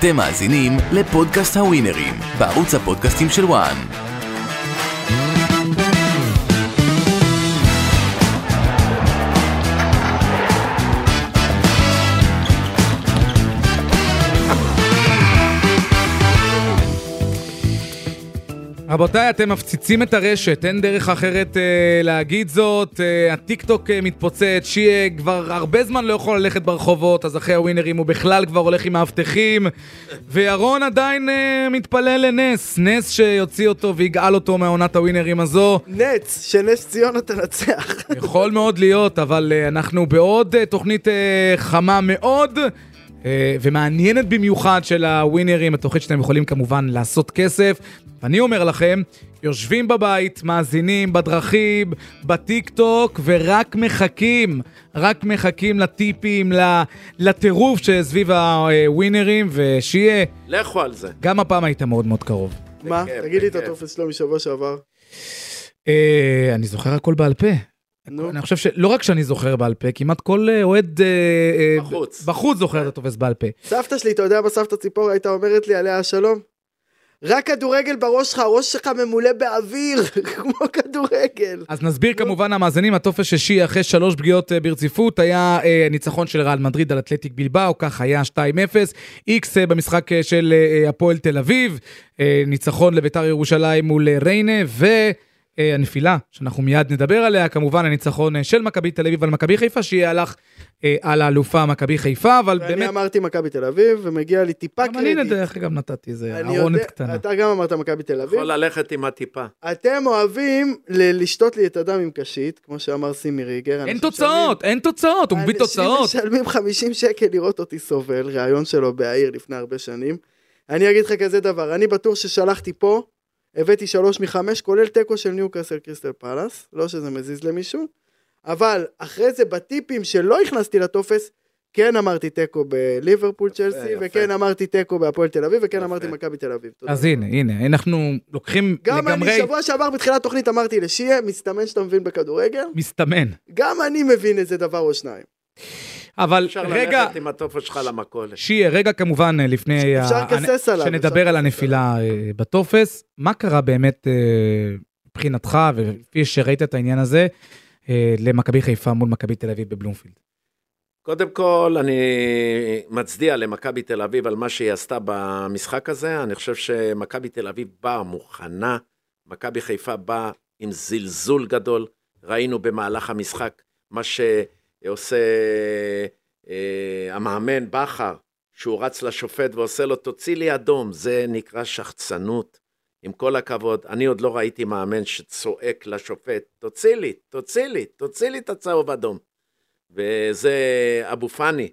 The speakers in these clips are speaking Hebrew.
אתם מאזינים לפודקאסט הווינרים, בערוץ הפודקאסטים של וואן. רבותיי, אתם מפציצים את הרשת, אין דרך אחרת אה, להגיד זאת. אה, הטיק טוק אה, מתפוצץ, שיה כבר הרבה זמן לא יכול ללכת ברחובות, אז אחרי הווינרים הוא בכלל כבר הולך עם מאבטחים. וירון עדיין אה, מתפלל לנס, נס שיוציא אותו ויגאל אותו מעונת הווינרים הזו. נץ, שנס ציונה תנצח. יכול מאוד להיות, אבל אה, אנחנו בעוד אה, תוכנית אה, חמה מאוד. אה, ומעניינת במיוחד של הווינרים, התוכנית שאתם יכולים כמובן לעשות כסף. ואני אומר לכם, יושבים בבית, מאזינים בדרכים, בטיק טוק, ורק מחכים, רק מחכים לטיפים, ל- לטירוף שסביב הווינרים, ושיהיה, לכו על זה. גם הפעם היית מאוד מאוד קרוב. מה? תגיד לי את. הטופס שלו משבוע שעבר. אה, אני זוכר הכל בעל פה. נו. אני חושב שלא רק שאני זוכר בעל פה, כמעט כל אה, אוהד אה, אה, בחוץ. בחוץ זוכר את הטופס בעל פה. סבתא שלי, אתה יודע מה סבתא ציפור הייתה אומרת לי עליה השלום? רק כדורגל בראש שלך, הראש שלך ממולא באוויר, כמו כדורגל. אז נסביר כמובן המאזינים, הטופס שישי אחרי שלוש פגיעות ברציפות היה אה, ניצחון של ריאל מדריד על אתלטיק בלבאו, כך היה 2-0, איקס אה, במשחק של אה, הפועל תל אביב, אה, ניצחון לביתר ירושלים מול אה, ריינה, והנפילה, שאנחנו מיד נדבר עליה, כמובן הניצחון אה, של מכבי תל אביב על מכבי חיפה, שהיא הלך אה, על האלופה מכבי חיפה, אבל ואני באמת, אמרתי מכבי תל אביב, ומגיע לי טיפה גם אני קרדיט. דרך אגב נתתי איזה אני ארונת יודע- קטנה. אתה גם אמרת מכבי תל אביב. יכול ללכת עם הטיפה. אתם אוהבים ל- לשתות לי את הדם עם קשית, כמו שאמר סימי ריגר. אין תוצאות, אין תוצאות, הוא מביא תוצאות. אנשים משלמים 50 שקל לראות אותי סובל, ראיון שלו בהעיר לפני הרבה שנים. אני אגיד לך כזה דבר, אני בטוח ששלחתי פה, הבאתי שלוש מחמש, כולל תיקו של ניוקאסל קריסטל פלאס, לא שזה מזיז למישהו, אבל אחרי זה בטיפים שלא הכנסתי לטופס, כן אמרתי תיקו בליברפול צ'לסי, יפה. וכן אמרתי תיקו בהפועל תל אביב, וכן יפה. אמרתי מכבי תל אביב. תודה. אז הנה, הנה, אנחנו לוקחים גם לגמרי אני שבוע שעבר בתחילת תוכנית אמרתי לשיה, מסתמן שאתה מבין בכדורגל, מסתמן. גם אני מבין איזה דבר או שניים. אבל אפשר רגע, ללכת עם הטופס שלך למכולת. שיהיה רגע כמובן אה, לפני אפשר ה- לקסס עליו, שנדבר אפשר על הנפילה אה, בטופס, מה קרה באמת אה, מבחינתך, וכפי שראית את העניין הזה, אה, למכבי חיפה מול מכבי תל אביב בבלומפילד? קודם כל, אני מצדיע למכבי תל אביב על מה שהיא עשתה במשחק הזה. אני חושב שמכבי תל אביב באה מוכנה, מכבי חיפה באה עם זלזול גדול. ראינו במהלך המשחק מה שעושה אה, המאמן בכר, שהוא רץ לשופט ועושה לו, תוציא לי אדום. זה נקרא שחצנות. עם כל הכבוד, אני עוד לא ראיתי מאמן שצועק לשופט, תוציא לי, תוציא לי, תוציא לי את הצהוב אדום. וזה אבו פאני.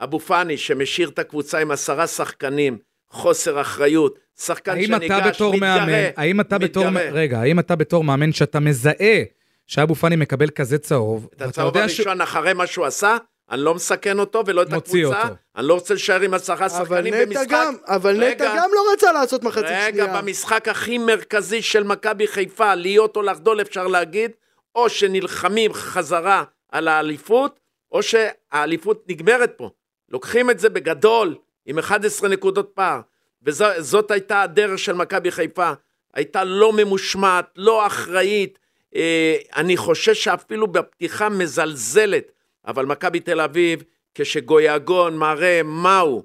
אבו פאני שמשאיר את הקבוצה עם עשרה שחקנים, חוסר אחריות, שחקן שניגש, מתגרה, מאמן, האם אתה בתור, מתגרה. רגע, האם אתה בתור מאמן שאתה מזהה שאבו פאני מקבל כזה צהוב, את ואתה הצהוב יודע ש... הראשון אחרי מה שהוא עשה, אני לא מסכן אותו ולא את הקבוצה, אותו. אני לא רוצה להישאר עם עשרה אבל שחקנים נטע במשחק. גם, אבל רגע, נטע גם לא רצה לעשות מחצית רגע, שנייה. במשחק הכי מרכזי של מכבי חיפה, להיות או לחדול אפשר להגיד, או שנלחמים חזרה על האליפות, או שהאליפות נגמרת פה. לוקחים את זה בגדול, עם 11 נקודות פער. וזאת הייתה הדרך של מכבי חיפה. הייתה לא ממושמעת, לא אחראית. אה, אני חושש שאפילו בפתיחה מזלזלת. אבל מכבי תל אביב, כשגויגון מראה מהו,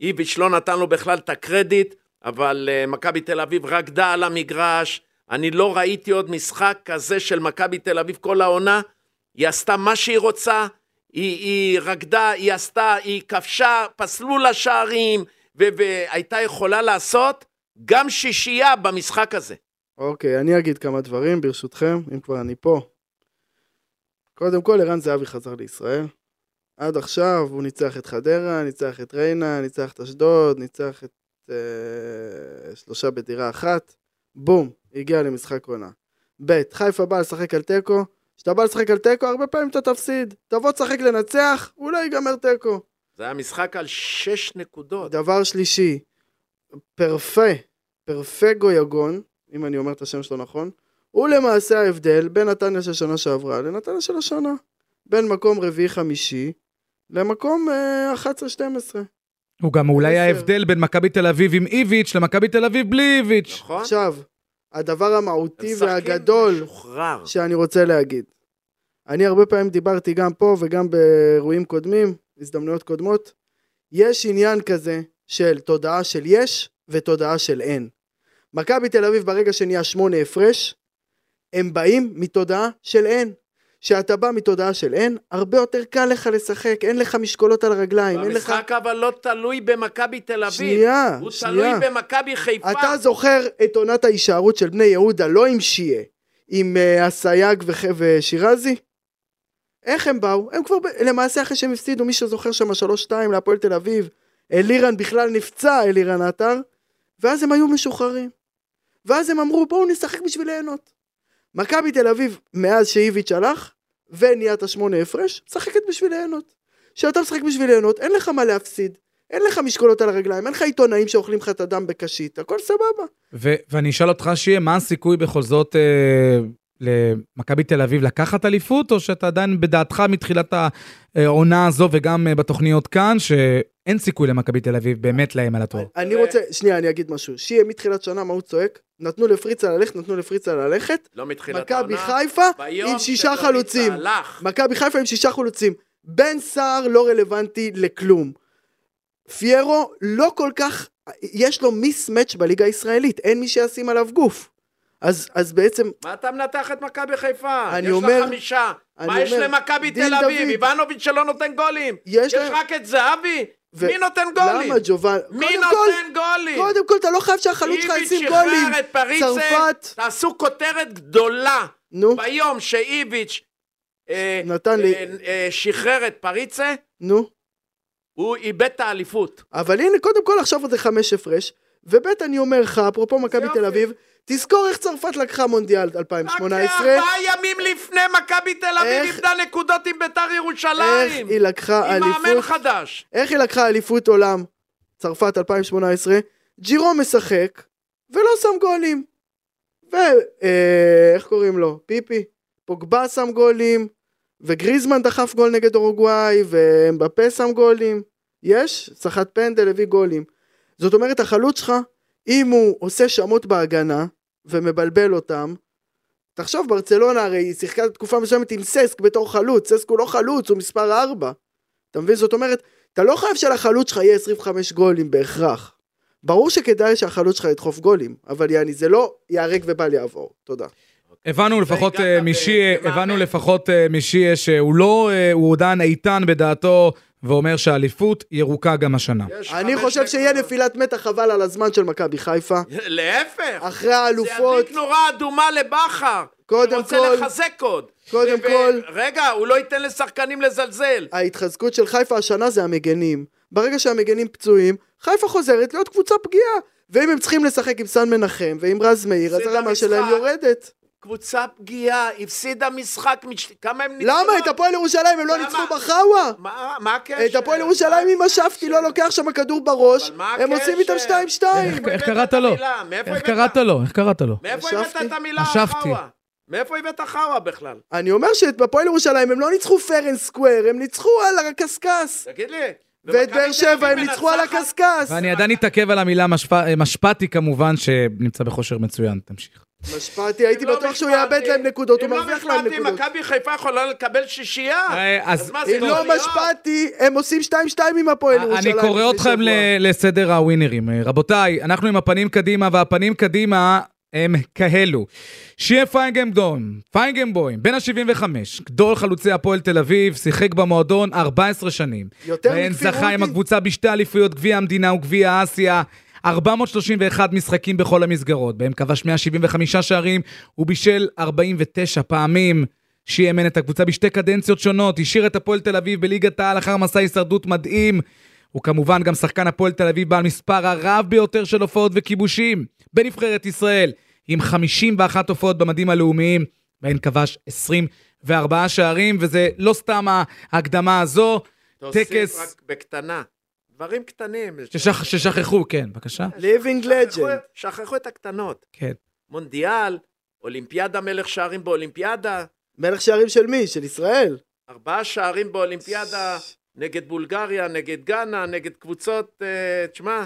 איביץ' לא נתן לו בכלל את הקרדיט, אבל uh, מכבי תל אביב רקדה על המגרש. אני לא ראיתי עוד משחק כזה של מכבי תל אביב כל העונה. היא עשתה מה שהיא רוצה, היא, היא רקדה, היא עשתה, היא כבשה, פסלו לה שערים, והייתה יכולה לעשות גם שישייה במשחק הזה. אוקיי, אני אגיד כמה דברים, ברשותכם, אם כבר אני פה. קודם כל, ערן זהבי חזר לישראל. עד עכשיו הוא ניצח את חדרה, ניצח את ריינה, ניצח את אשדוד, ניצח את אה, שלושה בדירה אחת. בום, הגיע למשחק עונה. ב', חיפה באה לשחק על תיקו. כשאתה בא לשחק על תיקו, הרבה פעמים אתה תפסיד. תבוא תשחק לנצח, אולי ייגמר תיקו. זה היה משחק על שש נקודות. דבר שלישי, פרפה, פרפה גויגון, אם אני אומר את השם שלו נכון, הוא למעשה ההבדל בין נתניה של שנה שעברה לנתניה של השנה. בין מקום רביעי-חמישי למקום אה, 11-12. הוא גם אולי. ההבדל בין מכבי תל אביב עם איביץ' למכבי תל אביב בלי איביץ'. נכון? עכשיו, הדבר המהותי והגדול משוחרר. שאני רוצה להגיד. אני הרבה פעמים דיברתי גם פה וגם באירועים קודמים, הזדמנויות קודמות. יש עניין כזה של תודעה של יש ותודעה של אין. מכבי תל אביב ברגע שנהיה שמונה הפרש, הם באים מתודעה של אין. כשאתה בא מתודעה של אין, הרבה יותר קל לך לשחק, אין לך משקולות על הרגליים, אין לך... המשחק אבל לא תלוי במכבי תל אביב. שנייה, הוא שנייה. תלוי במכבי חיפה. אתה זוכר את עונת ההישארות של בני יהודה, לא עם שיה, עם uh, אסייג וח... ושירזי? איך הם באו? הם כבר, ב... למעשה אחרי שהם הפסידו, מי שזוכר שם 3-2 להפועל תל אביב, אלירן בכלל נפצע, אלירן עטר, ואז הם היו משוחררים. ואז הם אמרו, בואו נשחק בשביל ליהנות. מכבי תל אביב, מאז שאיביץ' הלך, ונהיית השמונה הפרש, משחקת בשביל ליהנות. כשאתה משחק בשביל ליהנות, אין לך מה להפסיד. אין לך משקולות על הרגליים, אין לך עיתונאים שאוכלים לך את הדם בקשית, הכל סבבה. ו- ואני אשאל אותך, שיהיה, מה הסיכוי בכל זאת אה, למכבי תל אביב לקחת אליפות, או שאתה עדיין בדעתך מתחילת העונה הזו וגם אה, בתוכניות כאן, שאין סיכוי למכבי תל אביב באמת להם על התואר? אני רוצה, שנייה, אני אגיד משהו. שיהיה מתחילת שנה, מה הוא צועק? נתנו לפריצה ללכת, נתנו לפריצה ללכת. לא מתחילת מכבי העונה. חיפה ביום עם שישה חלוצים. מכבי חיפה עם שישה חלוצים. בן סער לא רלוונטי לכלום. פיירו לא כל כך, יש לו מיסמץ' בליגה הישראלית, אין מי שישים עליו גוף. אז, אז בעצם, מה אתה מנתח את מכבי חיפה? אני יש אומר- לך חמישה. אני מה יש למכבי תל אביב? איבנוביץ' שלא נותן גולים. יש יש להם- רק את זהבי? ו- מי נותן גולים? למה ג'ובאן? מי קודם כל, נותן גולים? קודם כל אתה לא חייב שהחלוץ שלך איביץ' ישים גולים. שחרר את פריצה, צרפת, תעשו כותרת גדולה. נו, ביום שאיביץ' אה, נתן לי- אה, אה, שחרר את פריצה, נו. הוא איבד את האליפות. אבל הנה, קודם כל עכשיו זה חמש הפרש, וב' אני אומר לך, אפרופו מכבי. תל אביב, תזכור איך צרפת לקחה מונדיאל 2018, רק ארבעה ימים לפני מכבי תל אביב איך- איבדה נקודות עם ביתר איך ירושלים. היא לקחה עם מאמן אליפות, חדש. איך היא לקחה אליפות עולם, צרפת 2018, ג'ירו משחק, ולא שם גולים. ואיך קוראים לו? פיפי. פוגבה שם גולים, וגריזמן דחף גול נגד אורוגוואי, ומבפה שם גולים. יש, סחט פנדל, הביא גולים. זאת אומרת, החלוץ שלך, אם הוא עושה שמות בהגנה, ומבלבל אותם, תחשוב, ברצלונה הרי היא שיחקה תקופה מסוימת עם ססק בתור חלוץ, ססק הוא לא חלוץ, הוא מספר 4. אתה מבין? זאת אומרת, אתה לא חייב שלחלוץ שלך יהיה 25 גולים בהכרח. ברור שכדאי שהחלוץ שלך ידחוף גולים, אבל יעני, זה לא ייהרג ובל יעבור. תודה. הבנו לפחות אה, במאמן. הבנו לפחות אה, משיה שהוא לא, אה, הוא עדיין איתן בדעתו ואומר שהאליפות ירוקה גם השנה. אני חושב שיהיה. נפילת מתח חבל על הזמן של מכבי חיפה. להפך. אחרי זה האלופות, ידליק נורה אדומה לבכר. קודם הוא רוצה כל- לחזק עוד. קודם כל- רגע, הוא לא ייתן לשחקנים לזלזל. ההתחזקות של חיפה השנה זה המגנים. ברגע שהמגנים פצועים, חיפה חוזרת להיות קבוצה פגיעה. ואם הם צריכים לשחק עם סן מנחם ועם רז מאיר, אז זה הרמה. שלהם יורדת. קבוצה פגיעה, הפסידה משחק, מש- כמה הם ניצחו? למה? את הפועל ירושלים הם לא? ניצחו בחאווה? מה מה הקשר? את הפועל ירושלים עם השפטי לא לוקח שם כדור בראש, הם עושים איתם הקשר? 2-2. איך- קראת לו? איך? קראת לו? איך קראת לו? מאיפה. הבאת את המילה. חאווה? מאיפה הבאת חאווה בכלל? אני אומר שבפועל ירושלים הם לא ניצחו פייר אנד סקוואר, הם ניצחו על הקשקש. תגיד לי. ואת באר שבע הם ניצחו על? הקשקש. ואני עדיין אתעכב על המילה משפ- משפטי כמובן, שנמצא בכושר מצוין. תמשיך. משפטי, הייתי אם לא בטוח שהוא משפטי- יאבד להם נקודות, הוא אם לא מרוויח להם משפטי, נקודות. מכבי חיפה יכולה לקבל שישייה. אה, אז אז מה זה אם לא להיות? משפטי, הם עושים 2-2 עם הפועל אני ירושלים. קורא לפני אתכם לסדר הווינרים. אה, רבותיי, אנחנו עם הפנים קדימה, והפנים קדימה הם כאלו. שיה פיינגנבוים, פיינגנבוים, בן ה-75, גדול חלוצי הפועל תל אביב, שיחק במועדון 14 שנים. יותר בהן מכפיר זכה עם רודי? הקבוצה בשתי אליפויות, גביע המדינה וגביע אסיה. 431 משחקים בכל המסגרות, בהם כבש 175 שערים ובישל 49 פעמים. שאימן את הקבוצה בשתי קדנציות שונות, השאיר את הפועל תל אביב בליגת העל אחר מסע הישרדות מדהים. הוא כמובן גם שחקן הפועל תל אביב בעל מספר הרב ביותר של הופעות וכיבושים בנבחרת ישראל, עם 51 הופעות במדים הלאומיים, בהן כבש 24 שערים, וזה לא סתם ההקדמה הזו, תוסיף טקס רק בקטנה. דברים קטנים. ששכ... ששכחו, כן, בבקשה. לג'נד. את- שכחו את הקטנות. כן. מונדיאל, אולימפיאדה מלך שערים באולימפיאדה, מלך שערים של מי? של ישראל. ארבעה שערים באולימפיאדה, נגד בולגריה, נגד גאנה, נגד קבוצות, אה, תשמע,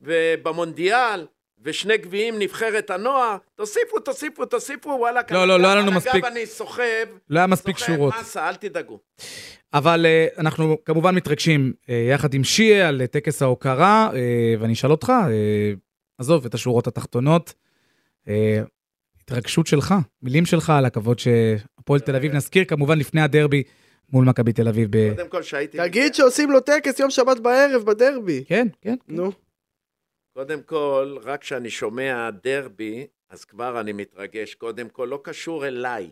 ובמונדיאל, ושני גביעים נבחרת הנוער, תוסיפו, תוסיפו, תוסיפו, וואלה, לא, לא, לא היה לנו מספיק- על הגב אני סוחב, לא היה מספיק סוחב שורות. מסה, אל תדאגו. אבל אה, אנחנו כמובן מתרגשים אה, יחד עם שיה על אה, טקס ההוקרה, אה, ואני אשאל אותך, אה, עזוב את השורות התחתונות, אה, התרגשות שלך, מילים שלך על הכבוד שהפועל תל אביב, נזכיר כמובן לפני הדרבי מול מכבי תל אביב. ב... קודם כל, שהייתי... תגיד שעושים לו טקס יום שבת בערב בדרבי. כן, כן. נו. קודם כל, רק כשאני שומע דרבי, אז כבר אני מתרגש. קודם כל, לא קשור אליי.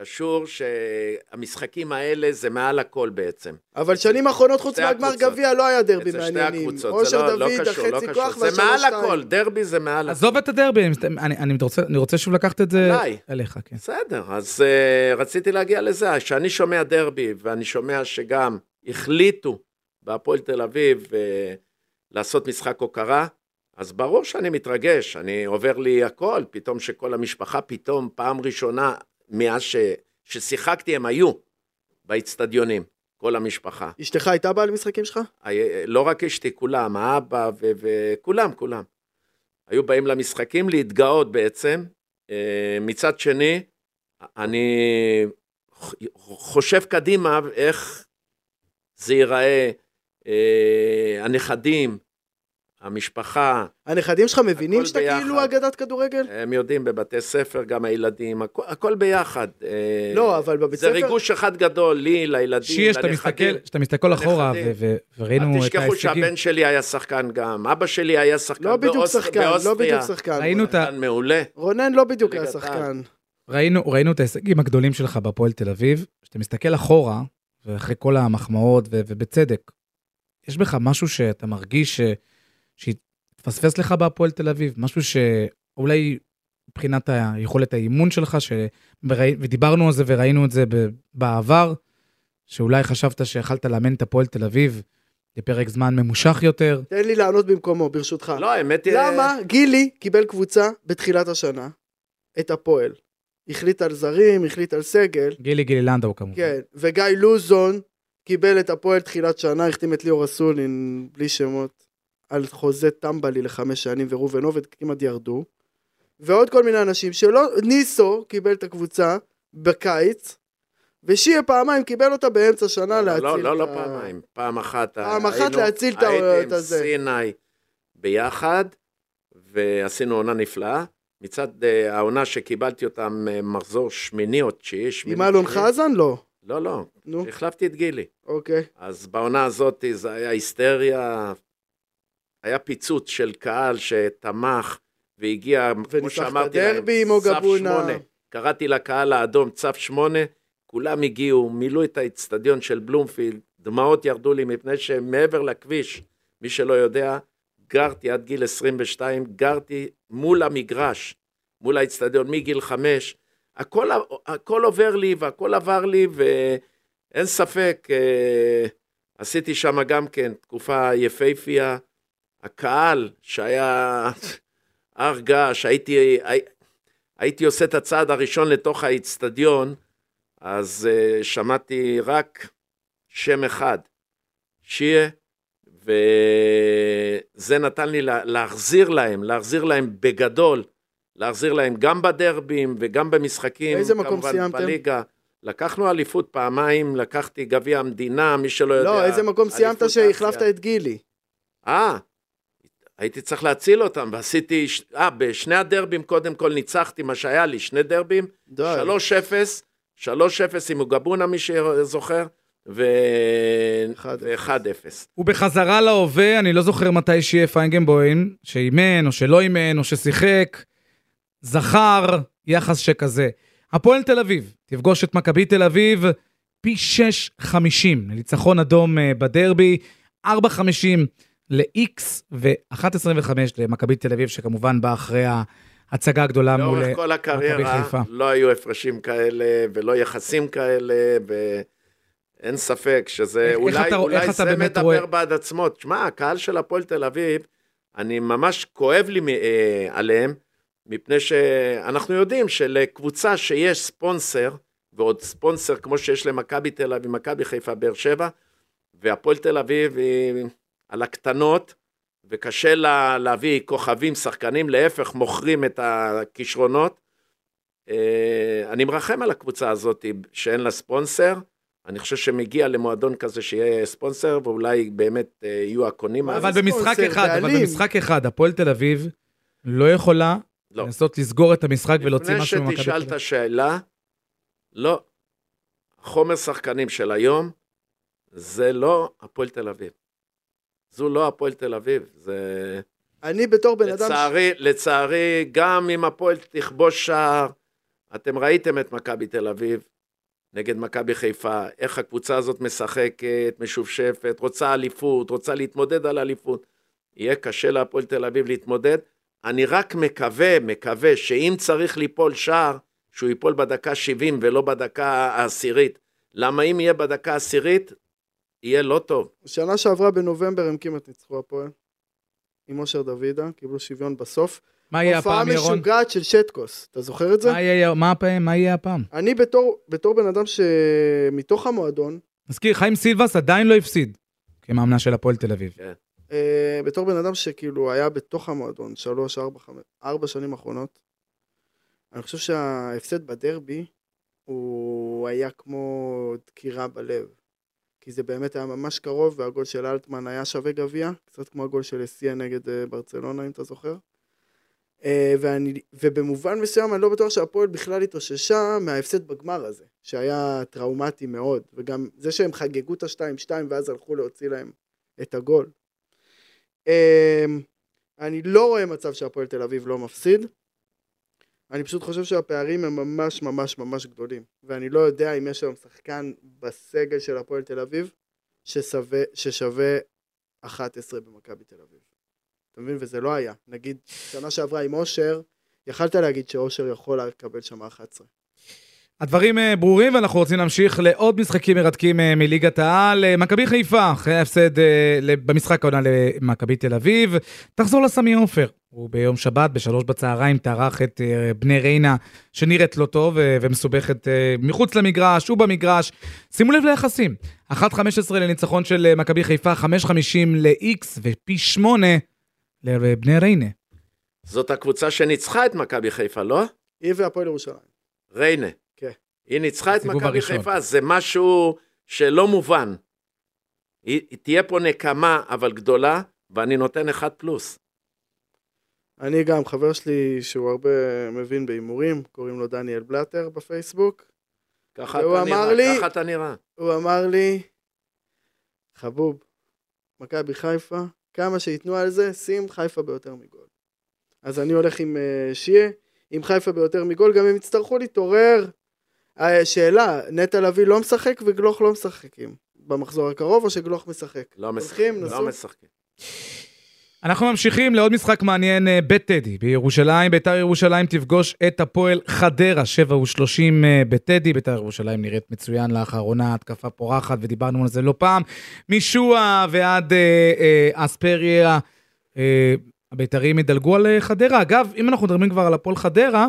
קשור שהמשחקים האלה זה מעל הכל בעצם. אבל שנים האחרונות חוץ שתי מהגמר. גביע לא היה דרבי אצל שתי מעניינים. הקבוצות, זה אושר לא, לא דוד, קשור, לא החצי קשור. כוח זה מעל. הכל, דרבי זה מעל הכל. עזוב את הדרבי, אני, אני, אני, רוצה, אני רוצה שוב לקחת את זה עליי. אליך, כן. בסדר, אז uh, רציתי להגיע לזה. כשאני שומע דרבי, ואני שומע שגם החליטו בהפועל תל אביב uh, לעשות משחק הוקרה, אז ברור שאני מתרגש, אני עובר לי הכל, פתאום שכל המשפחה, פתאום פעם ראשונה מאז ש, ששיחקתי הם היו באיצטדיונים, כל המשפחה. אשתך הייתה באה למשחקים שלך? היה- לא רק אשתי, כולם, האבא ו- וכולם, כולם. היו באים למשחקים להתגאות בעצם. אה, מצד שני, אני חושב קדימה איך זה ייראה, אה, הנכדים, המשפחה, הנכדים שלך מבינים שאתה ביחד. כאילו אגדת כדורגל? הם יודעים בבתי ספר, גם הילדים, הכל, הכל ביחד. אה, לא, אבל בבית זה ספר... ריגוש אחד גדול, לי, לילדים, שאתה לנכדים. מסתכל, שאתה מסתכל אחורה, לנכדים. ו- ו- וראינו אל את תשכחו ההישגים. שהבן שלי היה שחקן גם, אבא שלי היה שחקן לא בדיוק באוס- שחקן, לא באוסטריה. בדיוק שחקן. ראינו את ה- מעולה. רונן לא בדיוק היה. שחקן. ראינו, ראינו את ההישגים הגדולים שלך בהפועל תל אביב, כשאתה מסתכל אחורה, ואחרי כל המחמאות, ו- ובצדק, יש בך משהו שאתה מרגיש ש... שהתפספס לך בהפועל תל אביב, משהו שאולי מבחינת היכולת האימון שלך, ש... ודיברנו על זה וראינו את זה. בעבר, שאולי חשבת שיכלת לאמן את הפועל תל אביב לפרק זמן ממושך יותר. תן לי לענות במקומו, ברשותך. לא, האמת היא... למה גילי קיבל קבוצה בתחילת השנה, את הפועל. החליט על זרים, החליט על סגל, גילי גילי לנדאו כמובן. כן, וגיא לוזון קיבל את הפועל תחילת שנה, החתים את ליאור אסולין, בלי שמות, על חוזה טמבלי לחמש שנים, וראובן עובד כמעט ירדו. ועוד כל מיני אנשים שלא, ניסו קיבל את הקבוצה בקיץ, ושיה פעמיים קיבל אותה באמצע שנה להציל לא, לא, לא את ה- פעמיים. פעם אחת. פעם אחת היינו- להציל את ה- הייתי הזה. עם סיני ביחד, ועשינו עונה נפלאה. מצד אה, העונה שקיבלתי אותם אה, מחזור שמיני או תשיעי, שמיני. עם אלון. חזן? לא. לא, לא. נו, החלפתי את גילי. אוקיי. אז בעונה הזאת זה היה היסטריה, היה פיצוץ של קהל שתמך והגיע, כמו שאמרתי להם, אוגבונה. שמונה. קראתי לקהל האדום צו שמונה, כולם הגיעו, מילאו את האצטדיון של בלומפילד, דמעות ירדו לי מפני שמעבר לכביש, מי שלא יודע, גרתי עד גיל 22, גרתי מול המגרש, מול האצטדיון מגיל חמש, הכל, הכל עובר לי והכל עבר לי ואין ספק, אה, עשיתי שם גם כן תקופה יפייפייה, הקהל שהיה הר געש, הייתי, הי, הייתי עושה את הצעד הראשון לתוך האיצטדיון, אז uh, שמעתי רק שם אחד, שיה, וזה נתן לי לה, להחזיר להם, להחזיר להם בגדול, להחזיר להם גם בדרבים וגם במשחקים, באיזה מקום כמובן סיימתם? בליגה. לקחנו אליפות פעמיים, לקחתי גביע המדינה, מי שלא יודע. לא, איזה מקום סיימת שהחלפת. את גילי? אה, הייתי צריך להציל אותם, ועשיתי, ש- אה, בשני הדרבים קודם כל ניצחתי מה שהיה לי, שני דרבים, די. 3-0, 3-0 עם אוגבונה, מי שזוכר, ו... אחד. ו-1-0. ובחזרה להווה, אני לא זוכר מתי שיהיה פיינגנבוים, שאימן או שלא אימן או ששיחק, זכר יחס שכזה. הפועל תל אביב תפגוש את מכבי תל אביב פי 6.50 לניצחון אדום אה, בדרבי, 4.50 ל-X ו-1.25 למכבי תל אביב, שכמובן באה אחרי ההצגה הגדולה מול... לאורך כל הקריירה חיפה. לא היו הפרשים כאלה, ולא יחסים כאלה, ואין ספק שזה, איך- איך אולי, אתה- אולי איך זה מדבר רואה- בעד עצמו. תשמע, הקהל של הפועל תל אביב, אני ממש כואב לי אה, עליהם, מפני שאנחנו יודעים שלקבוצה שיש ספונסר, ועוד ספונסר כמו שיש למכבי תל אביב, מכבי חיפה, באר שבע, והפועל תל אביב היא על הקטנות, וקשה לה להביא כוכבים, שחקנים, להפך, מוכרים את הכישרונות. אה, אני מרחם על הקבוצה הזאת שאין לה ספונסר. אני חושב שמגיע למועדון כזה שיהיה ספונסר, ואולי באמת אה, יהיו הקונים. אבל במשחק אחד, אבל. במשחק אחד, הפועל תל אביב לא יכולה לא. לנסות לסגור את המשחק ולהוציא לפני משהו ממכבי תל שתשאל אביב. את השאלה, לא. חומר שחקנים של היום, זה לא הפועל תל אביב. זו לא הפועל תל אביב, זה... אני בתור בן אדם... ש- לצערי, לצערי, גם אם הפועל תכבוש שער, אתם ראיתם את מכבי תל אביב נגד מכבי חיפה, איך הקבוצה הזאת משחקת, משופשפת, רוצה אליפות, רוצה להתמודד על אליפות. יהיה קשה להפועל תל אביב להתמודד. אני רק מקווה, מקווה שאם צריך ליפול שער, שהוא ייפול בדקה 70 ולא בדקה העשירית. למה אם יהיה בדקה העשירית, יהיה לא טוב. שנה שעברה בנובמבר הם כמעט ניצחו הפועל. עם אושר דוידה, קיבלו שוויון בסוף. מה יהיה הופעה הפעם, ירון? משוגעת של שטקוס, אתה זוכר את זה? מה יהיה- מה הפעם? מה יהיה הפעם? אני בתור, בתור בן אדם שמתוך המועדון, נזכיר, חיים סילבס עדיין לא הפסיד כמאמנה של הפועל תל אביב. אה, בתור בן אדם שכאילו היה בתוך המועדון שלוש, ארבע, חמש, ארבע שנים אחרונות, אני חושב שההפסד בדרבי הוא היה כמו דקירה בלב. כי זה באמת היה ממש קרוב, והגול של אלטמן היה שווה גביע, קצת כמו הגול של אסיה נגד אה, ברצלונה, אם אתה זוכר. אה, ואני, ובמובן מסוים אני לא בטוח שהפועל בכלל התאוששה מההפסד בגמר הזה, שהיה טראומטי מאוד, וגם זה שהם חגגו את ה-2-2 ואז הלכו להוציא להם את הגול. אמ, אני לא רואה מצב שהפועל תל אביב לא מפסיד. אני פשוט חושב שהפערים הם ממש ממש ממש גדולים. ואני לא יודע אם יש היום שחקן בסגל של הפועל תל אביב ששווה, ששווה 11 במכבי תל אביב. אתה מבין? וזה לא היה. נגיד, שנה שעברה עם אושר, יכלת להגיד שאושר יכול לקבל שם 11. הדברים אה, ברורים ואנחנו רוצים להמשיך לעוד משחקים מרתקים אה, מליגת העל. אה, מכבי חיפה, אחרי ההפסד במשחק העונה למכבי תל אביב, תחזור לסמי עופר. הוא ביום שבת בשלוש בצהריים טרח את אה, בני ריינה שנראית לא טוב אה, ומסובכת אה, מחוץ למגרש ובמגרש. שימו לב ליחסים, 1.15 לניצחון של מכבי חיפה, 5.50 ל-X ופי 8 לבני ריינה. זאת הקבוצה שניצחה את מכבי חיפה, לא? היא והפועל ירושלים. ריינה. כן. היא ניצחה את מכבי. חיפה, זה משהו שלא מובן. היא, היא תהיה פה נקמה, אבל גדולה, ואני נותן אחד פלוס. אני גם, חבר שלי שהוא הרבה מבין בהימורים, קוראים לו דניאל בלטר בפייסבוק. ככה אתה נראה, לי- ככה אתה נראה. הוא אמר לי, חבוב, מכבי חיפה, כמה שייתנו על זה, שים חיפה ביותר מגול. אז אני הולך עם uh, שיה, עם חיפה ביותר מגול, גם הם יצטרכו להתעורר. Uh, שאלה, נטע לביא לא משחק וגלוך לא משחקים במחזור הקרוב, או שגלוך משחק? לא הולכים, משחקים. לא משחקים. אנחנו ממשיכים לעוד משחק מעניין אה, בטדי בירושלים. ביתר ירושלים תפגוש את הפועל חדרה, 7 ו-30 אה, בטדי. ביתר ירושלים נראית מצוין לאחרונה, התקפה פורחת, ודיברנו על זה לא פעם. משועה ועד אה, אה, אספריה, אה, הבית"רים ידלגו על אה, חדרה. אגב, אם אנחנו מדברים כבר על הפועל חדרה,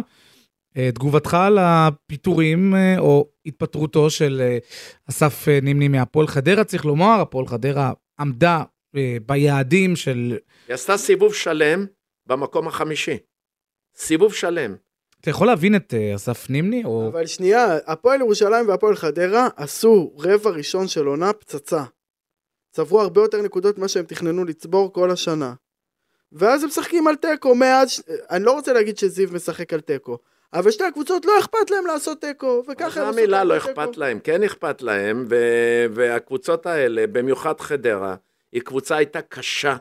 אה, תגובתך על הפיטורים אה, או התפטרותו של אה, אסף אה, נימני מהפועל חדרה, צריך לומר, הפועל חדרה עמדה ביעדים של היא עשתה סיבוב שלם במקום החמישי. סיבוב שלם. אתה יכול להבין את אה, אסף נימני? או... אבל שנייה, הפועל ירושלים והפועל חדרה עשו רבע ראשון של עונה פצצה. צברו הרבה יותר נקודות ממה שהם תכננו לצבור כל השנה. ואז הם משחקים על תיקו מאז, ש- אני לא רוצה להגיד שזיו משחק על תיקו, אבל שתי הקבוצות לא אכפת להם לעשות תיקו, וככה הם עשו המילה, לא. אכפת להם. כן אכפת להם, ו- והקבוצות האלה, במיוחד חדרה, היא קבוצה הייתה קשה.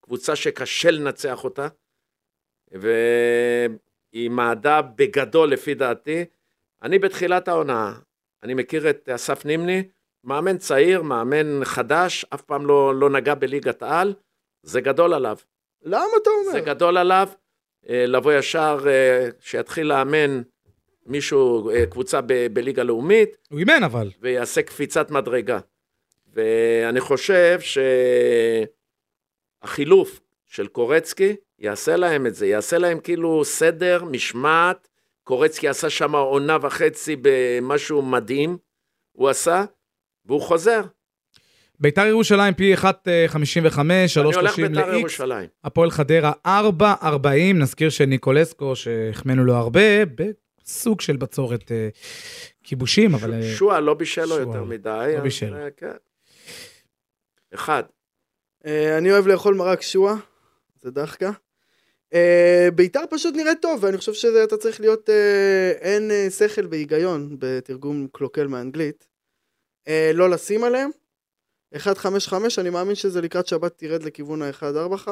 קבוצה שקשה לנצח אותה, והיא מעדה בגדול לפי דעתי. אני בתחילת העונה, אני מכיר את אסף נימני, מאמן צעיר, מאמן חדש, אף פעם לא, לא נגע בליגת העל, זה גדול עליו. למה אתה זה אומר? גדול עליו, אה, לבוא ישר, אה, שיתחיל לאמן מישהו, אה, קבוצה ב- בליגה לאומית, הוא אימן אבל. ויעשה קפיצת מדרגה. ואני חושב שהחילוף של קורצקי יעשה להם את זה, יעשה להם כאילו סדר, משמעת. קורצקי עשה שם עונה וחצי במשהו מדהים, הוא עשה, והוא חוזר. ביתר ירושלים פי 1.55, 3.30 אני הולך בית"ר ל-X. ירושלים. הפועל חדרה 4.40, נזכיר שניקולסקו, שהחמאנו לו הרבה, בסוג של בצורת אה, כיבושים, אבל... אה, שועה לא בישל לו יותר מדי. לא בישל. אה, כן. אחד. אה, אני אוהב לאכול מרק שועה, זה דחקה. אה, ביתר פשוט נראית טוב, ואני חושב שאתה צריך להיות אה, אין שכל והיגיון בתרגום קלוקל מאנגלית. לא לשים עליהם. 1.55, אני מאמין שזה לקראת שבת תרד לכיוון ה-1.45,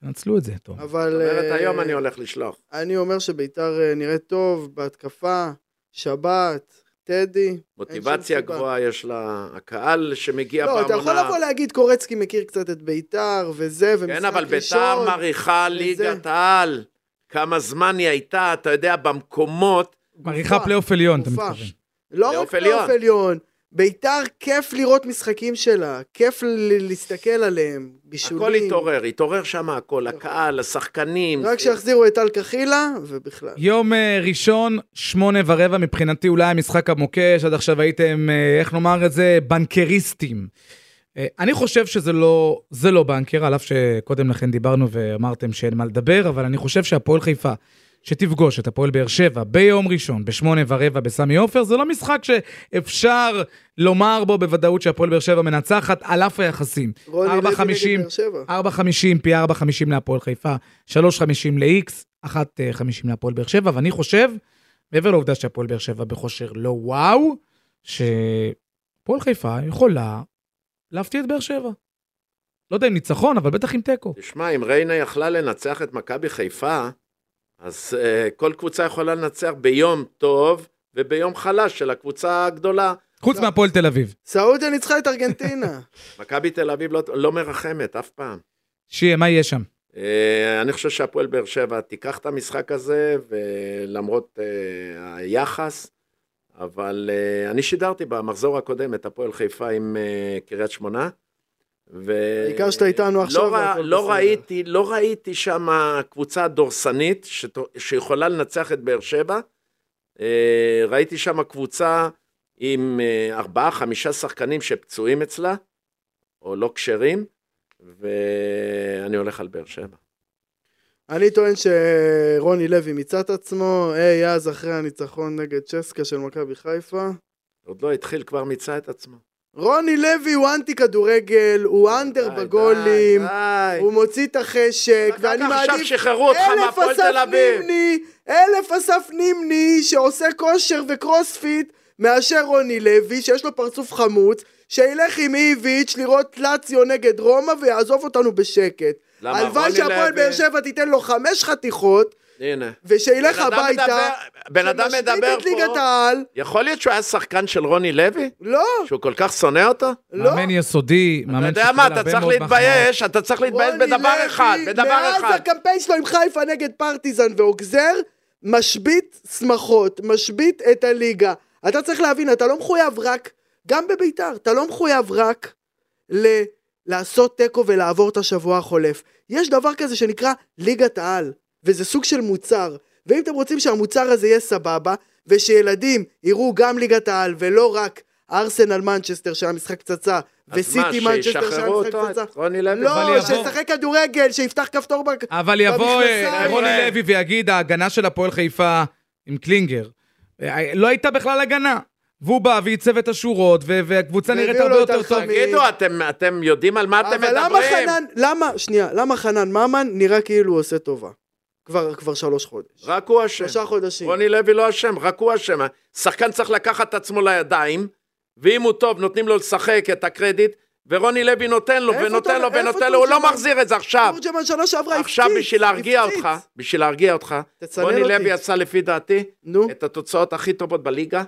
תנצלו את זה, טוב. אבל... זאת אומרת, היום אני הולך לשלוח. אני אומר שביתר נראית טוב בהתקפה, שבת, טדי. מוטיבציה. גבוהה יש לה, הקהל שמגיע לא, אתה יכול בהמונה. לבוא להגיד קורצקי מכיר קצת את ביתר וזה, ומשחק כן, אבל ראשון. ביתר וזה. ליגת העל. כמה זמן היא הייתה, אתה יודע, במקומות. גופה, פלייאוף עליון, אתה. מתכוון. לא רק פלייאוף עליון. ביתר, כיף לראות משחקים שלה, כיף ל- להסתכל עליהם, בישולים. הכל התעורר, התעורר שם הכל, הקהל, השחקנים. רק שיחזירו את טל קחילה, ובכלל. יום אה, ראשון, שמונה ורבע, מבחינתי אולי המשחק המוקש, עד עכשיו הייתם, אה, איך נאמר את זה, בנקריסטים. אה, אני חושב שזה לא, זה לא banker, על אף שקודם לכן דיברנו ואמרתם שאין מה לדבר, אבל אני חושב שהפועל חיפה, שתפגוש את הפועל באר שבע ביום ראשון, בשמונה ורבע בסמי עופר, זה לא משחק שאפשר לומר בו בוודאות שהפועל באר שבע מנצחת, על אף היחסים. רוני לוי 4.50, נגד באר שבע. 4.50, פי 4.50 להפועל חיפה, 3.50 ל-X, 1.50 להפועל באר שבע, ואני חושב, מעבר לעובדה שהפועל באר שבע בכושר לא וואו, שהפועל חיפה יכולה להפתיע את באר שבע. לא יודע אם ניצחון, אבל בטח עם תיקו. תשמע, אם ריינה יכלה לנצח את מכבי חיפה, אז uh, כל קבוצה יכולה לנצח ביום טוב וביום חלש של הקבוצה הגדולה. חוץ לא. מהפועל תל אביב. סעודיה ניצחה את ארגנטינה. מכבי תל אביב לא, לא מרחמת אף פעם. שיהיה, מה יהיה שם? Uh, אני חושב שהפועל באר שבע תיקח את המשחק הזה, ולמרות uh, היחס, אבל uh, אני שידרתי במחזור הקודם את הפועל חיפה עם uh, קריית שמונה. ו... העיקר שאתה איתנו עכשיו לא, רא- והכל לא בסדר. ראיתי, לא ראיתי שם קבוצה דורסנית שת... שיכולה לנצח את באר שבע. אה, ראיתי שם קבוצה עם אה, ארבעה, חמישה שחקנים שפצועים אצלה, או לא כשרים, ואני הולך על באר שבע. אני טוען שרוני לוי מיצה את עצמו, אי אז אחרי הניצחון נגד צ'סקה של מכבי חיפה. עוד לא התחיל, כבר מיצה את עצמו. רוני לוי הוא אנטי כדורגל, הוא אנדר די, בגולים, די, די. הוא מוציא את החשק, ואני עכשיו מעדיף שחררו אותך אלף מהפועל אסף תל אביב. נימני, אלף אסף נימני שעושה כושר וקרוספיט מאשר רוני לוי שיש לו פרצוף חמוץ, שילך עם איביץ' לראות לאציו נגד רומא ויעזוב אותנו בשקט. למה? הלוואי שהפועל באר שבע תיתן לו חמש חתיכות, הנה. ושילך הביתה, מדבר- בן אדם מדבר את ליגת פה, העל, יכול להיות שהוא היה שחקן של רוני לוי? לא, שהוא כל כך שונא אותו? לא. מאמן יסודי, אתה מאמן יודע שקיבל מה, אתה צריך. להתבייש, אתה צריך להתבייש בדבר אחד, בדבר מאז אחד. הקמפיין שלו עם חיפה נגד פרטיזן ואוגזר, משבית שמחות, משבית את הליגה. אתה צריך להבין, אתה לא מחויב רק, גם בביתר, אתה לא מחויב רק ל... לעשות תיקו ולעבור את השבוע החולף. יש דבר כזה שנקרא ליגת העל, וזה סוג של מוצר. ואם אתם רוצים שהמוצר הזה יהיה סבבה, ושילדים יראו גם ליגת העל ולא רק ארסנל מנצ'סטר שהיה משחק פצצה, וסיטי מנצ'סטר שהיה משחק פצצה. רוני לוי? לא, שישחק כדורגל, שיפתח כפתור בק... אבל יבוא אה, במכנסיים. רוני חבר'ה. לוי ויגיד, ההגנה של הפועל חיפה עם קלינגר, אה, לא הייתה בכלל הגנה. והוא בא ועיצב את השורות, והקבוצה נראית הרבה יותר טוב. תגידו, אתם- אתם יודעים על מה אתם אבל למה מדברים? חנן, למה, שנייה, למה חנן ממן נראה כאילו הוא עושה טובה? כבר, כבר שלוש חודש. רק הוא אשם. שלושה חודשים. רוני לוי לא אשם, רק הוא אשם. שחקן צריך לקחת את עצמו לידיים, ואם הוא טוב, נותנים לו לשחק את הקרדיט, ורוני לוי נותן לו, ונותן לו, ונותן לו, הוא לא? מחזיר את זה עכשיו. תורג'מן שנה שעברה הפציץ. עכשיו בשביל להרגיע. אותך, בשביל להרגיע אותך, רוני. לוי עשה לפי דעתי את התוצאות הכי טובות בליגה.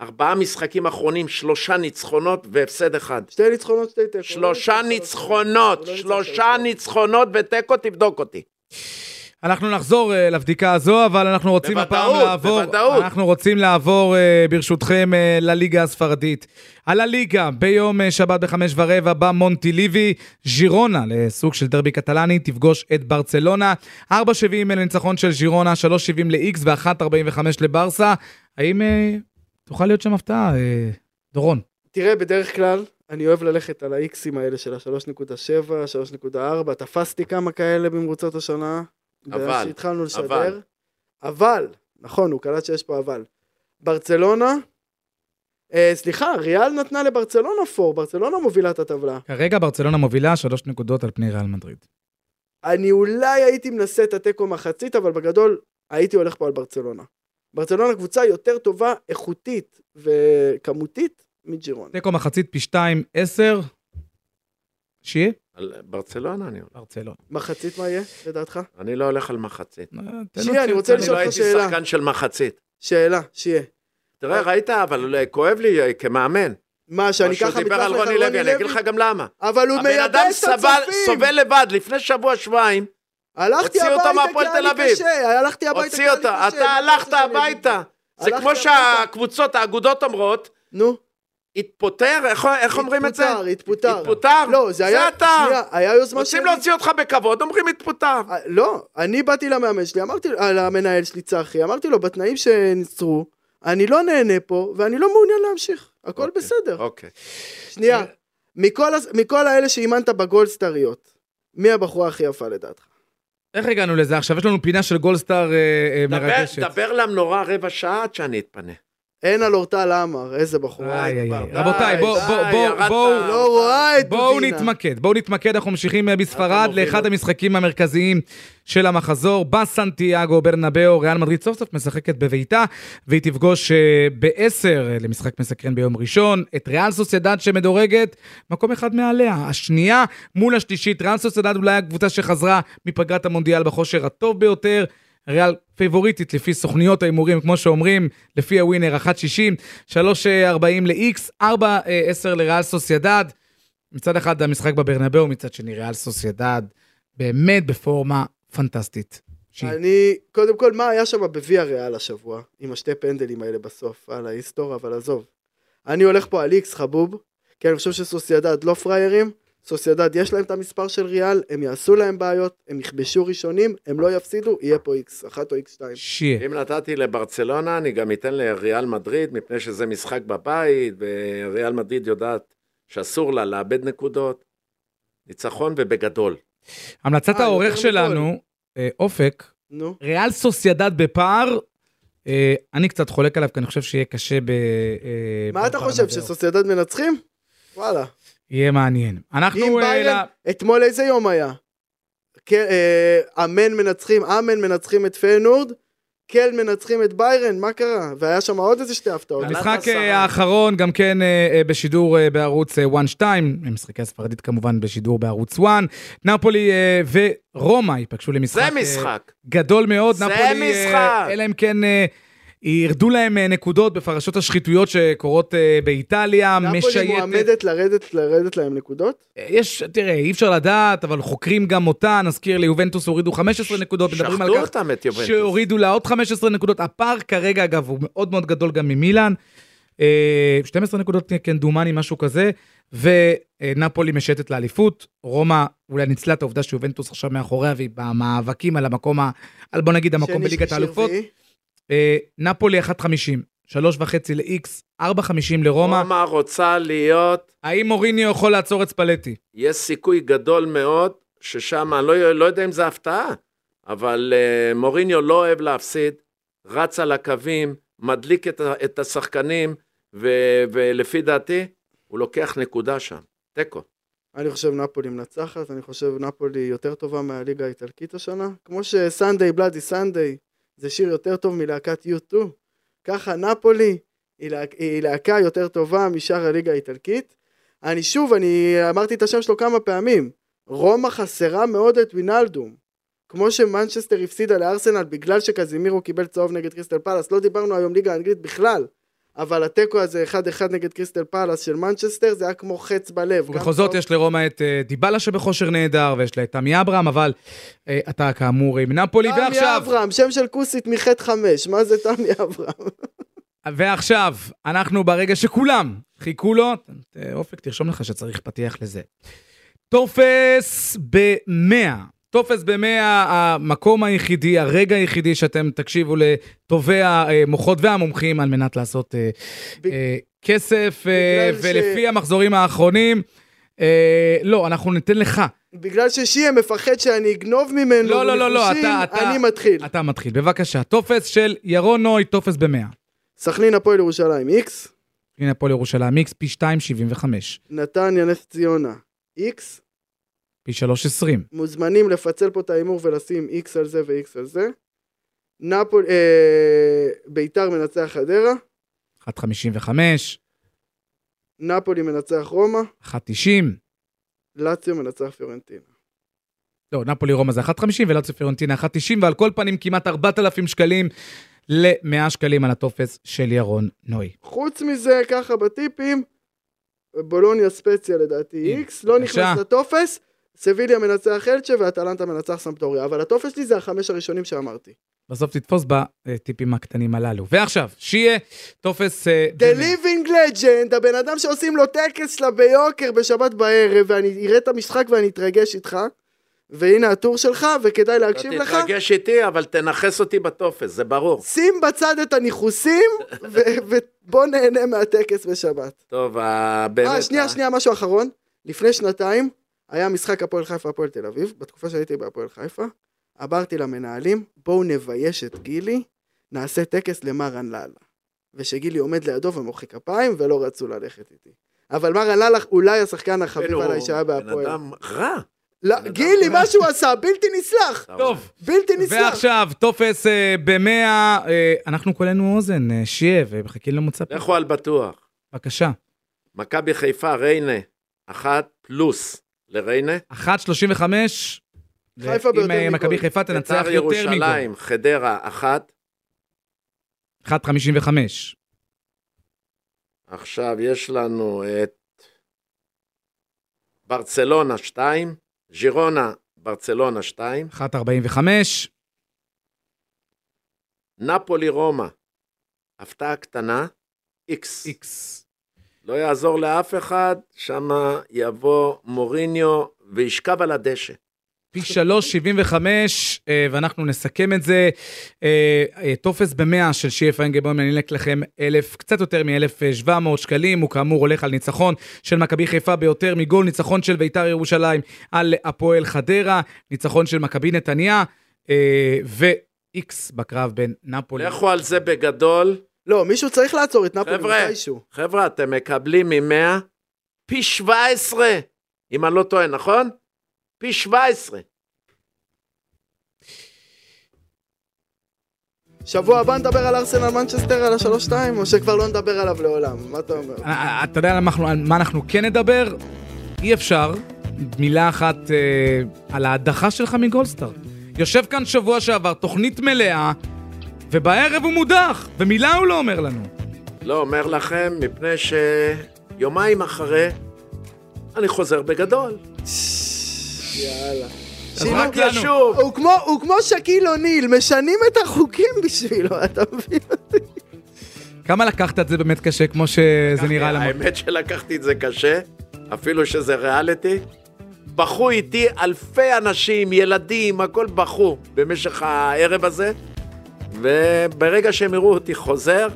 ארבעה משחקים אחרונים, שלושה ניצחונות והפסד אחד. שתי ניצחונות, שתי תיקו. שלושה לא ניצח ניצחונות, לא שלושה שלוש. ניצחונות ותיקו, תבדוק אותי. אנחנו נחזור uh, לבדיקה הזו, אבל אנחנו רוצים בוודאות, הפעם לעבור, בוודאות. אנחנו רוצים לעבור uh, ברשותכם uh, לליגה הספרדית. על הליגה, ביום uh, שבת בחמש ורבע במונטיליבי, ז'ירונה, לסוג של דרבי קטלני, תפגוש את ברצלונה. 4.70 לניצחון של ז'ירונה, 3.70 ל-X ו-1.45 לברסה. האם uh, תוכל להיות שם הפתעה, uh, דורון? תראה, בדרך כלל, אני אוהב ללכת על האיקסים האלה של ה-3.7, 3.4, תפסתי כמה כאלה במרוצות השנה. אבל, שהתחלנו לשדר. אבל. אבל, נכון, הוא קלט שיש פה אבל. ברצלונה, אה, סליחה, ריאל נתנה לברצלונה פור, ברצלונה מובילה את הטבלה. כרגע ברצלונה מובילה שלוש נקודות על פני ריאל מדריד. אני אולי הייתי מנסה את התיקו מחצית, אבל בגדול הייתי הולך פה על ברצלונה. ברצלונה קבוצה יותר טובה, איכותית וכמותית מג'ירון. תיקו מחצית פי שתיים, עשר. שיהיה? על ברצלונה אני הולך. ברצלונה. מחצית מה יהיה, לדעתך? אני לא הולך על מחצית. אה, שיהיה, אני רוצה אני לשאול לא אותך הייתי שאלה. שחקן של מחצית. שאלה, שיהיה. תראה, ראית, אבל אה, כואב לי אה, כמאמן. מה, שאני שהוא ככה דיבר מתחת על לך רוני לוי, אני אגיד לך גם למה. אבל הוא הבן מייבא אדם את הצופים. סובל לבד, לפני שבוע, שבועיים, הלכתי הוציא אותו הביתה כי היה לי. קשה, הלכתי הביתה כי הוציא היה לי אותה. קשה. אתה מה הלכת רוצה שאני אגיד? הביתה. זה כמו. שהקבוצות, האגודות אומרות, נו, התפוטר, איך- איך אומרים את זה? התפוטר, התפוטר. התפוטר? לא, זה היה, אתה. שנייה, היה יוזמה שלי. רוצים להוציא אותך בכבוד, אומרים התפוטר. אה, לא, אני באתי למאמן שלי, אמרתי, אה, למנהל שלי צחי, אמרתי לו, בתנאים שנצרו, אני לא נהנה פה, ואני לא מעוניין להמשיך, הכל אוקיי, בסדר. אוקיי. שנייה, מכל, מכל האלה שאימנת בגולדסטריות, מי הבחורה הכי יפה לדעתך? איך הגענו לזה עכשיו? יש לנו פינה של גולדסטאר אה, אה, מרגשת. דבר למנורה רבע שעה עד שאני אתפנה. אין על אורטל עמר, איזה בחורה. איי, איי, איי. רבותיי, בואו בואו, בואו, לא רואה את. נתמקד, בואו נתמקד, אנחנו ממשיכים אה, בספרד מוביל לאחד. המשחקים המרכזיים של המחזור, בסנטיאגו ברנבאו, ריאל מדריד סוף סוף משחקת בביתה, והיא תפגוש אה, בעשר אה, למשחק מסקרן ביום ראשון, את ריאל סוסיידד שמדורגת מקום אחד מעליה, השנייה מול השלישית, ריאל סוסיידד אולי הקבוצה שחזרה מפגרת המונדיאל בכושר הטוב ביותר. ריאל פייבוריטית לפי סוכניות ההימורים, כמו שאומרים, לפי הווינר 1.60, 3.40 ל-X, 4.10 לריאל סוסיידד. מצד אחד המשחק בברנבאו, מצד שני ריאל סוסיידד, באמת בפורמה פנטסטית. אני, קודם כל, מה היה שם בוויה ריאל השבוע, עם השתי פנדלים האלה בסוף, על ההיסטוריה, אבל עזוב. אני הולך פה על איקס חבוב, כי אני חושב שסוסיידד לא פראיירים, סוסיידד יש להם את המספר של ריאל, הם יעשו להם בעיות, הם יכבשו ראשונים, הם לא יפסידו, יהיה פה איקס אחת או איקס שתיים. שיהיה. אם נתתי לברצלונה, אני גם אתן לריאל מדריד, מפני שזה משחק בבית, וריאל מדריד יודעת שאסור לה לאבד נקודות. ניצחון ובגדול. המלצת אה, העורך שלנו, אה, אופק, נו, ריאל סוסיידד בפער, אה, אני קצת חולק עליו, כי אני חושב שיהיה קשה ב... אה, מה אתה חושב. שסוסיידד מנצחים? וואלה. יהיה מעניין. אנחנו... אם אה, ביירן, ל- אתמול איזה יום היה? כן, אה, אמן מנצחים, אמן מנצחים את פיינורד, קל מנצחים את ביירן, מה קרה? והיה שם עוד איזה שתי הפתעות. המשחק. אה, האחרון גם כן אה, אה, בשידור אה, בערוץ 1-2, משחקי הספרדית כמובן בשידור בערוץ 1. נפולי אה, ורומא ייפגשו למשחק זה אה, משחק. גדול מאוד. זה נפולי, אה, משחק. אלא אם כן אה, ירדו להם אה, נקודות בפרשות השחיתויות שקורות אה, באיטליה, נפולי משייטת. מועמדת לרדת, לרדת להם נקודות? יש, תראה, אי אפשר לדעת, אבל חוקרים גם אותה, נזכיר ליובנטוס הורידו 15 נקודות, מדברים על כך. שהורידו לה עוד 15 נקודות. הפער כרגע, אגב, הוא מאוד מאוד גדול גם ממילאן. אה, 12 נקודות כמדומני, משהו כזה, ונפולי משטת לאליפות. רומא אולי ניצלה את העובדה שיובנטוס עכשיו מאחוריה, והיא במאבקים על המקום, ה- על בוא נגיד המקום בליגת האלופות. רביעי. אה, נפולי 1.50, 3.5 ל-X, 4.50 לרומא. רומא רוצה להיות, האם מוריניו יכול לעצור את ספלטי? יש סיכוי גדול מאוד, ששם, אני לא, לא יודע אם זה הפתעה, אבל uh, מוריניו לא אוהב להפסיד, רץ על הקווים, מדליק את, את השחקנים, ו, ולפי דעתי, הוא לוקח נקודה שם. תיקו. אני חושב נפולי מנצחת, אני חושב נפולי יותר טובה מהליגה האיטלקית השנה. כמו שסנדיי בלאדי סנדיי זה שיר יותר טוב מלהקת U2, ככה נפולי היא, לה, היא להקה יותר טובה משאר הליגה האיטלקית. אני שוב, אני אמרתי את השם שלו כמה פעמים, רומא חסרה מאוד את וינלדום. כמו שמנצ'סטר הפסידה לארסנל בגלל שקזימירו קיבל צהוב נגד קריסטל פלאס, לא דיברנו היום ליגה האנגלית בכלל. אבל התיקו הזה 1-1 נגד קריסטל פלאס של מנצ'סטר זה היה כמו חץ בלב. ובכל זאת צהוב- יש לרומא את אה, דיבלה שבכושר נהדר, ויש לה את תמי אברהם, אבל אה, אתה כאמור עם נפולי, תמי ועכשיו, אברהם, שם של כוסית מחטא חמש, מה זה תמי אברהם? ועכשיו, אנחנו ברגע שכולם חיכו לו, אה, אופק, תרשום לך שצריך פתיח לזה. טופס במאה. טופס במאה, המקום היחידי, הרגע היחידי שאתם תקשיבו לטובי המוחות והמומחים על מנת לעשות אה, ב- אה, כסף, אה, בגלל ש- ולפי המחזורים האחרונים, אה, לא, אנחנו ניתן לך. בגלל ששיעה מפחד שאני אגנוב ממנו לא, לא, לא, לא, אתה, אתה... אני מתחיל. אתה מתחיל, בבקשה. טופס של ירון נוי, טופס במאה. סכנין הפועל ירושלים, איקס. הנה הפועל ירושלים, איקס פי 2.75, נתניה נס ציונה, איקס. פי 3.20, מוזמנים לפצל פה את ההימור ולשים איקס על זה ואיקס על זה. נפול... אה, ביתר מנצח חדרה. 1.55, נפולי מנצח רומא. 1.90, לאציו מנצח פיורנטינה. לא, נפולי רומא זה 1.50 ולאציו פיורנטינה 1.90, ועל כל פנים כמעט 4,000 שקלים ל-100 שקלים על הטופס של ירון נוי. חוץ מזה, ככה בטיפים, בולוניה ספציה לדעתי איקס, לא. נכנס לטופס, סביליה מנצח אלצ'ה ואטלנטה מנצח סמפטוריה, אבל הטופס שלי זה החמש הראשונים שאמרתי. בסוף תתפוס בטיפים הקטנים הללו. ועכשיו, שיהיה טופס... אה, The במאה. Living Legend, הבן אדם שעושים לו טקס שלה ביוקר בשבת בערב, ואני אראה את המשחק ואני אתרגש איתך, והנה הטור שלך, וכדאי להקשיב לך. תתרגש איתי, אבל תנכס אותי בטופס, זה ברור. שים בצד את הניחוסים, ו- ובוא נהנה מהטקס בשבת. טוב, ה- באמת... אה, שנייה, ה- שנייה, משהו אחרון. לפני שנתיים היה משחק הפועל חיפה, הפועל תל אביב, בתקופה שהייתי בהפועל חיפה. אמרתי למנהלים, בואו נבייש את גילי, נעשה טקס למרן לאללה. ושגילי עומד לידו ומוחא כפיים, ולא רצו ללכת איתי. אבל מרן לאללה אולי השחקן החביב הוא עליי שהיה בן בהפועל. אדם רע. לא, בן גילי. מה שהוא עשה, בלתי נסלח. טוב, בלתי נסלח. ועכשיו, טופס אה, במאה, אה, אנחנו כולנו אוזן, אה, שיהיה, ומחכים למוצא פה. לכו על בטוח. בבקשה. מכבי חיפה, ריינה, אחת פלוס לריינה. 1.35. חיפה אם ביותר אה, מגול. מכבי חיפה תנצח בית"ר יותר מגול. ירושלים, חדרה, אחת. 1.55. עכשיו יש לנו את ברצלונה, שתיים. ז'ירונה, ברצלונה, שתיים. 1.45. נפולי, רומא. הפתעה קטנה, איקס. איקס. לא יעזור לאף אחד, שמה יבוא מוריניו וישכב על הדשא. פי 3.75, אה, ואנחנו נסכם את זה. אה, אה, טופס במאה של שיהיה פיינגלבוים, אני אלק לכם אלף, קצת יותר מ-1,700 שקלים, הוא כאמור הולך על ניצחון של מכבי חיפה ביותר מגול, ניצחון של ביתר ירושלים על הפועל חדרה, ניצחון של מכבי נתניה, ו-X בקרב בין נפולי. לכו על זה בגדול. לא, מישהו צריך לעצור את נפולי חבר'ה. מתישהו. חבר'ה, אתם מקבלים מ-100 פי 17, אם אני לא טועה, נכון? פי 17. שבוע הבא נדבר על ארסנל מנצ'סטר על השלוש-שתיים, או שכבר לא נדבר עליו לעולם? מה אתה אומר? אה, אה, אתה יודע על מה אנחנו- על מה אנחנו כן נדבר? אי אפשר, מילה אחת אה, על ההדחה שלך מגולדסטאר. יושב כאן שבוע שעבר, תוכנית מלאה, ובערב הוא מודח, ומילה הוא לא אומר לנו. לא אומר לכם, מפני שיומיים אחרי, אני חוזר בגדול. יאללה. לנו. ישוב. הוא כמו, הוא כמו שקיל אוניל, משנים את החוקים בשבילו, אתה מבין? כמה לקחת את זה באמת קשה, כמו שזה נראה למ... האמת שלקחתי את זה קשה, אפילו שזה ריאליטי. בכו איתי אלפי אנשים, ילדים, הכל בכו במשך הערב הזה, וברגע שהם יראו אותי חוזר,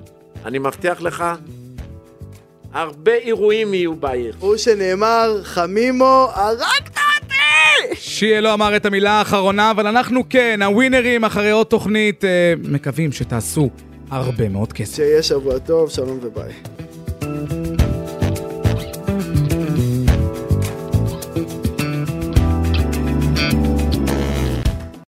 אני מבטיח לך, הרבה אירועים יהיו בעיר. הוא שנאמר, חמימו, הרגת אותי! שיה לא אמר את המילה האחרונה, אבל אנחנו כן, הווינרים אחרי עוד תוכנית, אה, מקווים שתעשו הרבה מאוד כסף. שיהיה שבוע טוב, שלום וביי.